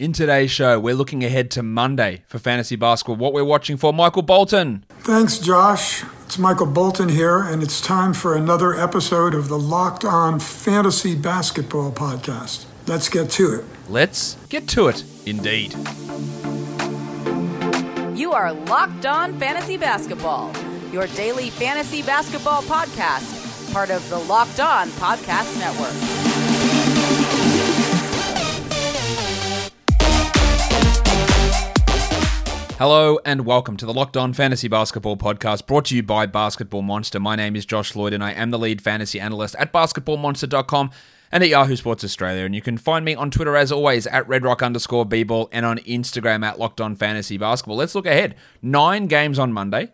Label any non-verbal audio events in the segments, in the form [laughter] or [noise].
In today's show, we're looking ahead to Monday for fantasy basketball. What we're watching for, Michael Bolton. Thanks, Josh. It's Michael Bolton here, and it's time for another episode of the Locked On Fantasy Basketball Podcast. Let's get to it. Let's get to it, indeed. You are Locked On Fantasy Basketball, your daily fantasy basketball podcast, part of the Locked On Podcast Network. Hello and welcome to the Locked On Fantasy Basketball Podcast brought to you by Basketball Monster. My name is Josh Lloyd and I am the lead fantasy analyst at basketballmonster.com and at Yahoo Sports Australia. And you can find me on Twitter as always at redrock underscore bball and on Instagram at Locked On Fantasy Basketball. Let's look ahead. Nine games on Monday.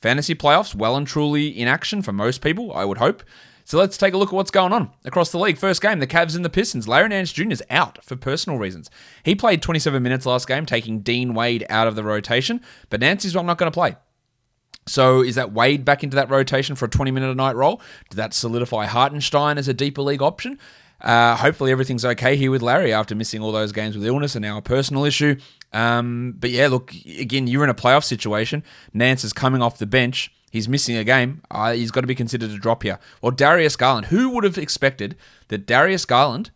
Fantasy playoffs well and truly in action for most people, I would hope. So let's take a look at what's going on across the league. First game, the Cavs and the Pistons. Larry Nance Jr. is out for personal reasons. He played 27 minutes last game, taking Dean Wade out of the rotation, but Nancy's not going to play. So is that Wade back into that rotation for a 20 minute a night role? Did that solidify Hartenstein as a deeper league option? Uh, hopefully everything's okay here with Larry after missing all those games with illness and now a personal issue. Um, but yeah, look, again, you're in a playoff situation. Nance is coming off the bench. He's missing a game. Uh, he's got to be considered a drop here. Well, Darius Garland. Who would have expected that Darius Garland,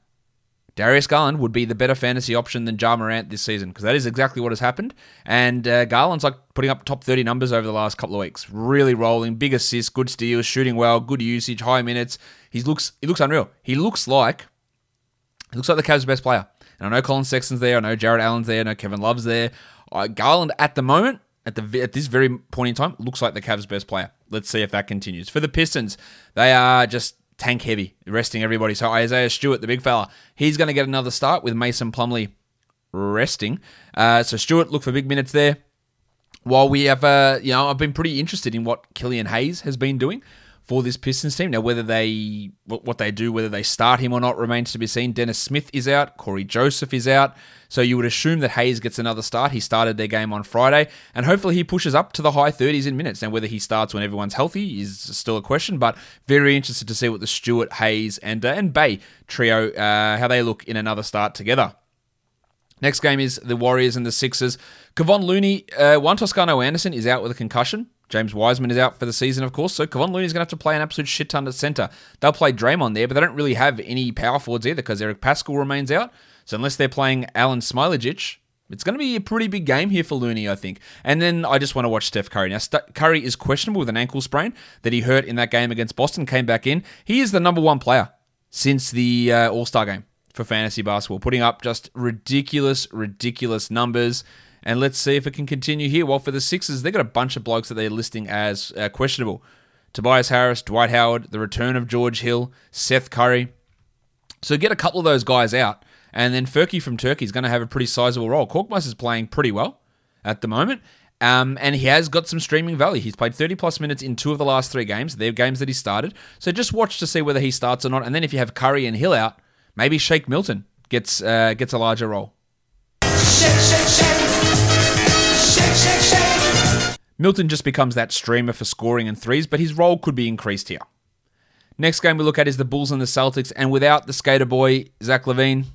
Darius Garland would be the better fantasy option than Ja Morant this season? Because that is exactly what has happened. And uh, Garland's like putting up top 30 numbers over the last couple of weeks. Really rolling, big assists, good steals, shooting well, good usage, high minutes. He looks he looks unreal. He looks like he looks like the Cavs' best player. And I know Collin Sexton's there. I know Jarrett Allen's there. I know Kevin Love's there. Uh, Garland at the moment at the at this very point in time looks like the Cavs' best player. Let's see if that continues. For the Pistons, they are just tank heavy, resting everybody. So Isaiah Stewart, the big fella, he's going to get another start with Mason Plumlee resting. Uh, so Stewart, look for big minutes there. While we have, uh, you know, I've been pretty interested in what Killian Hayes has been doing for this Pistons team. Now, whether they what they do, whether they start him or not, remains to be seen. Dennis Smith is out. Cory Joseph is out. So you would assume that Hayes gets another start. He started their game on Friday, and hopefully he pushes up to the high 30s in minutes. Now, whether he starts when everyone's healthy is still a question, but very interested to see what the Stewart, Hayes, and uh, and Bey trio uh, how they look in another start together. Next game is the Warriors and the Sixers. Kevon Looney, uh, Juan Toscano Anderson is out with a concussion. James Wiseman is out for the season, of course, so Kevon Looney is going to have to play an absolute shit ton at centre. They'll play Draymond there, but they don't really have any power forwards either because Eric Paschall remains out. So unless they're playing Alen Smailagic, it's going to be a pretty big game here for Looney, I think. And then I just want to watch Steph Curry. Now, St- Curry is questionable with an ankle sprain that he hurt in that game against Boston, came back in. He is the number one player since the uh, All Star game for fantasy basketball, putting up just ridiculous, ridiculous numbers. And let's see if it can continue here. Well, for the Sixers, they've got a bunch of blokes that they're listing as uh, questionable. Tobias Harris, Dwight Howard, the return of George Hill, Seth Curry. So get a couple of those guys out. And then Furky from Turkey is going to have a pretty sizable role. Korkmaz is playing pretty well at the moment. Um, and he has got some streaming value. He's played 30 plus minutes in two of the last three games. They're games that he started. So just watch to see whether he starts or not. And then if you have Curry and Hill out, maybe Shake Milton gets uh, gets a larger role. Milton just becomes that streamer for scoring and threes, but his role could be increased here. Next game we look at is the Bulls and the Celtics, and without the skater boy, Zach LaVine.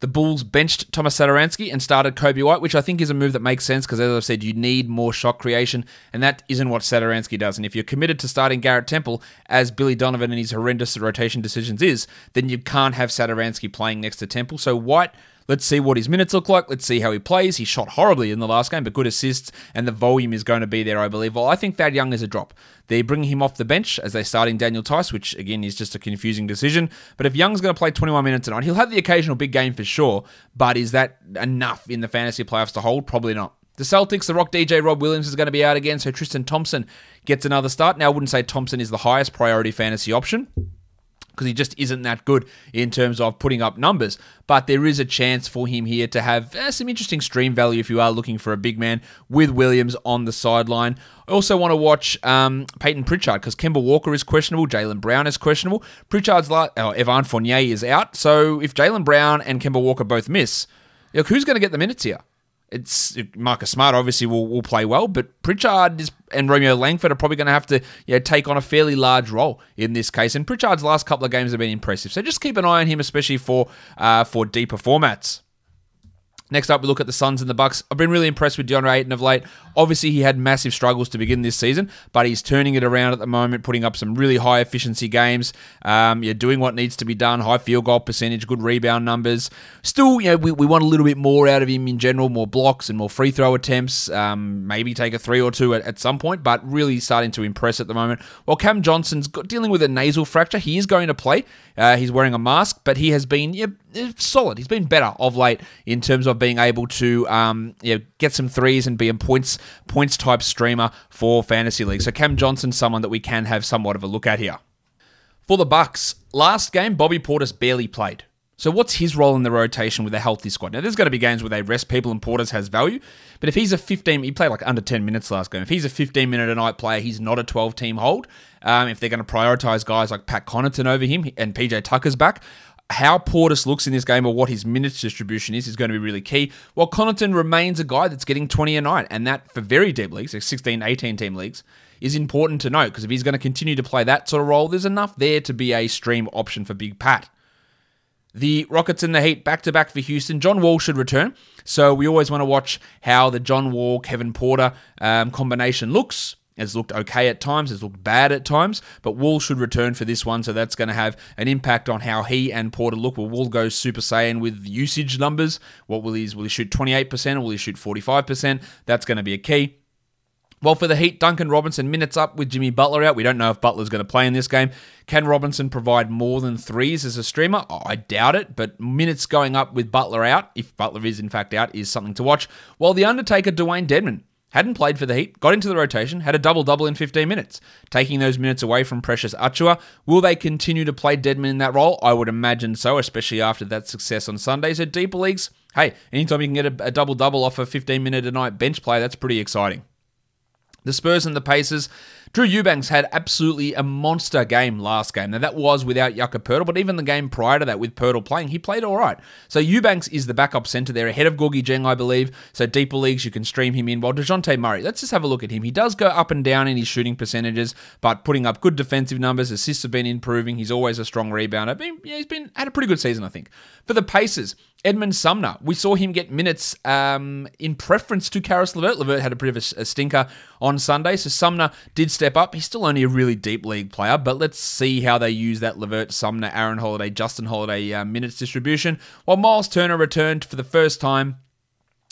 The Bulls benched Thomas Satoransky and started Coby White, which I think is a move that makes sense because, as I've said, you need more shot creation, and that isn't what Satoransky does. And if you're committed to starting Garrett Temple, as Billy Donovan and his horrendous rotation decisions is, then you can't have Satoransky playing next to Temple. So White Let's see what his minutes look like. Let's see how he plays. He shot horribly in the last game, but good assists, and the volume is going to be there, I believe. Well, I think Thad Young is a drop. They're bringing him off the bench as they're starting Daniel Theis, which again is just a confusing decision. But if Young's going to play 21 minutes tonight, he'll have the occasional big game for sure. But is that enough in the fantasy playoffs to hold? Probably not. The Celtics, the Rock DJ Rob Williams is going to be out again, so Tristan Thompson gets another start. Now, I wouldn't say Thompson is the highest priority fantasy option because he just isn't that good in terms of putting up numbers. But there is a chance for him here to have uh, some interesting stream value if you are looking for a big man with Williams on the sideline. I also want to watch um, Payton Pritchard because Kemba Walker is questionable, Jaylen Brown is questionable. Pritchard's like, oh, Evan Fournier is out. So if Jaylen Brown and Kemba Walker both miss, look, who's going to get the minutes here? It's Marcus Smart obviously will, will play well, but Pritchard is, and Romeo Langford are probably going to have to you know, take on a fairly large role in this case. And Pritchard's last couple of games have been impressive, so just keep an eye on him, especially for uh, for deeper formats. Next up, we look at the Suns and the Bucks. I've been really impressed with DeAndre Ayton of late. Obviously, he had massive struggles to begin this season, but he's turning it around at the moment, putting up some really high efficiency games. Um, yeah, doing what needs to be done. High field goal percentage, good rebound numbers. Still, you know, we, we want a little bit more out of him in general, more blocks and more free throw attempts. Um, maybe take a three or two at, at some point, but really starting to impress at the moment. While Cam Johnson's got, dealing with a nasal fracture, he is going to play. Uh, he's wearing a mask, but he has been yeah, solid. He's been better of late in terms of being able to um, get some threes and be in points points type streamer for fantasy league. So Cam Johnson, someone that we can have somewhat of a look at here. For the Bucks, last game Bobby Portis barely played. So what's his role in the rotation with a healthy squad? Now there's going to be games where they rest people and Portis has value, but if he's a 15, he played like under 10 minutes last game. If he's a 15 minute a night player, he's not a 12 team hold. Um, if they're going to prioritize guys like Pat Connaughton over him and PJ Tucker's back, how Portis looks in this game or what his minutes distribution is is going to be really key. While Connaughton remains a guy that's getting 20 a night, and that for very deep leagues, like 16, 18 team leagues, is important to note because if he's going to continue to play that sort of role, there's enough there to be a stream option for Big Pat. The Rockets and the Heat back to back for Houston. John Wall should return. So we always want to watch how the John Wall, Kevin Porter um, combination looks. It's looked okay at times, it's looked bad at times, but Wall should return for this one, so that's going to have an impact on how he and Porter look. Will Wall go Super Saiyan with usage numbers? What will he will he shoot 28% or will he shoot 45%? That's going to be a key. Well, for the Heat, Duncan Robinson minutes up with Jimmy Butler out. We don't know if Butler's going to play in this game. Can Robinson provide more than threes as a streamer? Oh, I doubt it, but minutes going up with Butler out, if Butler is in fact out, is something to watch. While the Undertaker, Dewayne Dedmon, hadn't played for the Heat, got into the rotation, had a double double in 15 minutes, taking those minutes away from Precious Achiuwa. Will they continue to play Dedmon in that role? I would imagine so, especially after that success on Sunday. So, deeper leagues, hey, anytime you can get a, a double double off a 15 minute a night bench play, that's pretty exciting. The Spurs and the Pacers. Drew Eubanks had absolutely a monster game last game. Now, that was without Jakob Poeltl, but even the game prior to that with Poeltl playing, he played all right. So, Eubanks is the backup center there, ahead of Gorgui Dieng, I believe. So, deeper leagues, you can stream him in. While DeJounte Murray, let's just have a look at him. He does go up and down in his shooting percentages, but putting up good defensive numbers. Assists have been improving. He's always a strong rebounder. Been, yeah, he's been had a pretty good season, I think. For the Pacers, Edmond Sumner, we saw him get minutes um, in preference to Caris LeVert. LeVert had a bit of a, a, stinker on Sunday, so Sumner did step up. He's still only a really deep league player, but let's see how they use that LeVert, Sumner, Aaron Holiday, Justin Holiday uh, minutes distribution. While Miles Turner returned for the first time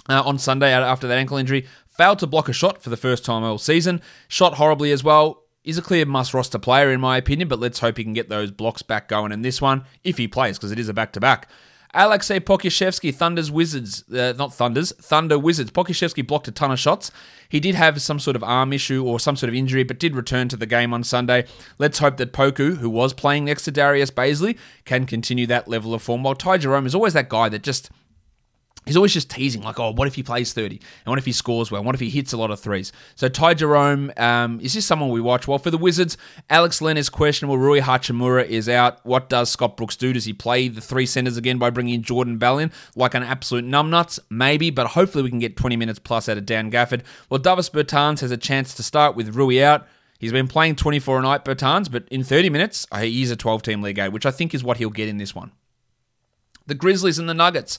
uh, on Sunday after that ankle injury, failed to block a shot for the first time all season, shot horribly as well. He's a clear must roster player in my opinion, but let's hope he can get those blocks back going in this one if he plays because it is a back to back. Alexei Pokusevski, Thunder's Wizards, uh, not Thunder's, Thunder Wizards. Pokusevski blocked a ton of shots. He did have some sort of arm issue or some sort of injury, but did return to the game on Sunday. Let's hope that Poku, who was playing next to Darius Bazley, can continue that level of form. While Ty Jerome is always that guy that just He's always just teasing, like, oh, what if he plays 30? And what if he scores well? What if he hits a lot of threes? So Ty Jerome um, is just someone we watch. Well, for the Wizards, Alex Len is questionable. Rui Hachimura is out. What does Scott Brooks do? Does he play the three centers again by bringing Jordan Bell in like an absolute numbnuts? Maybe, but hopefully we can get 20 minutes plus out of Dan Gafford. Well, Davis Bertans has a chance to start with Rui out. He's been playing 24 a night, Bertans, but in 30 minutes, he's a 12 team league A, which I think is what he'll get in this one. The Grizzlies and the Nuggets.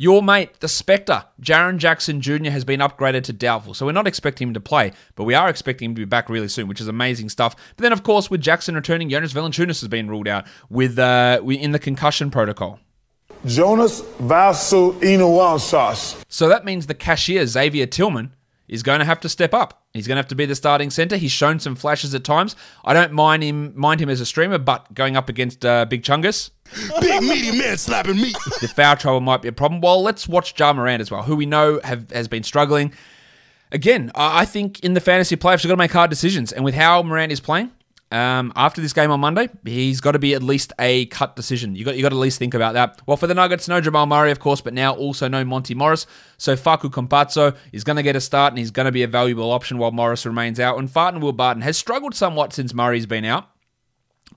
Your mate, the Spectre, Jaren Jackson Jr., has been upgraded to doubtful. So we're not expecting him to play, but we are expecting him to be back really soon, which is amazing stuff. But then, of course, with Jackson returning, Jonas Valanciunas has been ruled out with uh, in the concussion protocol. Jonas Valanciunas. So that means the cashier, Xavier Tillman, is going to have to step up. He's going to have to be the starting center. He's shown some flashes at times. I don't mind him mind him as a streamer, but going up against uh, Big Chungus, big meaty man slapping me, the [laughs] foul trouble might be a problem. Well, let's watch Ja Morant as well, who we know have has been struggling. Again, I think in the fantasy playoffs, you've got to make hard decisions, and with how Morant is playing, um, after this game on Monday, he's got to be at least a cut decision. You got you got to at least think about that. Well, for the Nuggets, no Jamal Murray, of course, but now also no Monte Morris. So Facu Campazzo is going to get a start, and he's going to be a valuable option while Morris remains out. And Farton Will Barton has struggled somewhat since Murray's been out.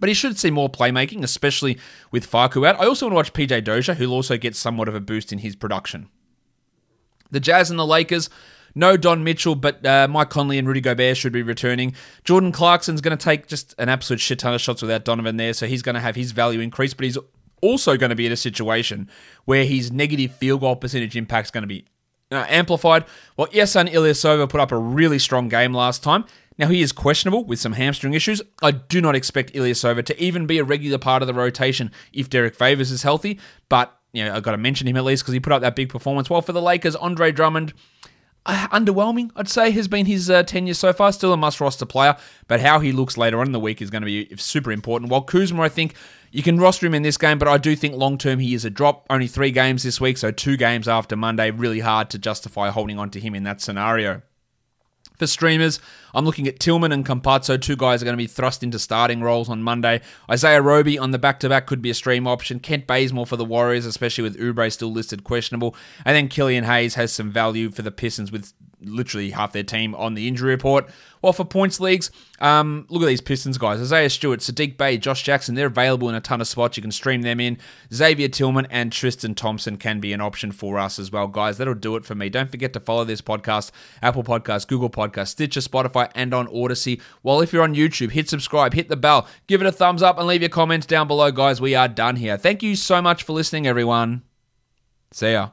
But he should see more playmaking, especially with Facu out. I also want to watch PJ Dozier, who'll also get somewhat of a boost in his production. The Jazz and the Lakers. No Don Mitchell, but uh, Mike Conley and Rudy Gobert should be returning. Jordan Clarkson's going to take just an absolute shit ton of shots without Donovan there, so he's going to have his value increase, but he's also going to be in a situation where his negative field goal percentage impact is going to be uh, amplified. Well, Ersan Ilyasova put up a really strong game last time. Now, he is questionable with some hamstring issues. I do not expect Ilyasova to even be a regular part of the rotation if Derek Favors is healthy, but you know, I've got to mention him at least because he put up that big performance. Well, for the Lakers, Andre Drummond, uh, underwhelming, I'd say, has been his uh, tenure so far. Still a must roster player, but how he looks later on in the week is going to be super important. While Kuzma, I think you can roster him in this game, but I do think long term he is a drop. Only three games this week, so two games after Monday. Really hard to justify holding on to him in that scenario. For streamers, I'm looking at Tillman and Campazzo. Two guys are going to be thrust into starting roles on Monday. Isaiah Roby on the back to back could be a stream option. Kent Bazemore for the Warriors, especially with Oubre still listed questionable. And then Killian Hayes has some value for the Pistons with literally half their team on the injury report. Well, for points leagues, um, look at these Pistons guys. Isaiah Stewart, Sadiq Bey, Josh Jackson, they're available in a ton of spots. You can stream them in. Xavier Tillman and Tristan Thompson can be an option for us as well, guys. That'll do it for me. Don't forget to follow this podcast, Apple Podcast, Google Podcast, Stitcher, Spotify, and on Odysee. While if you're on YouTube, hit subscribe, hit the bell, give it a thumbs up, and leave your comments down below, guys. We are done here. Thank you so much for listening, everyone. See ya.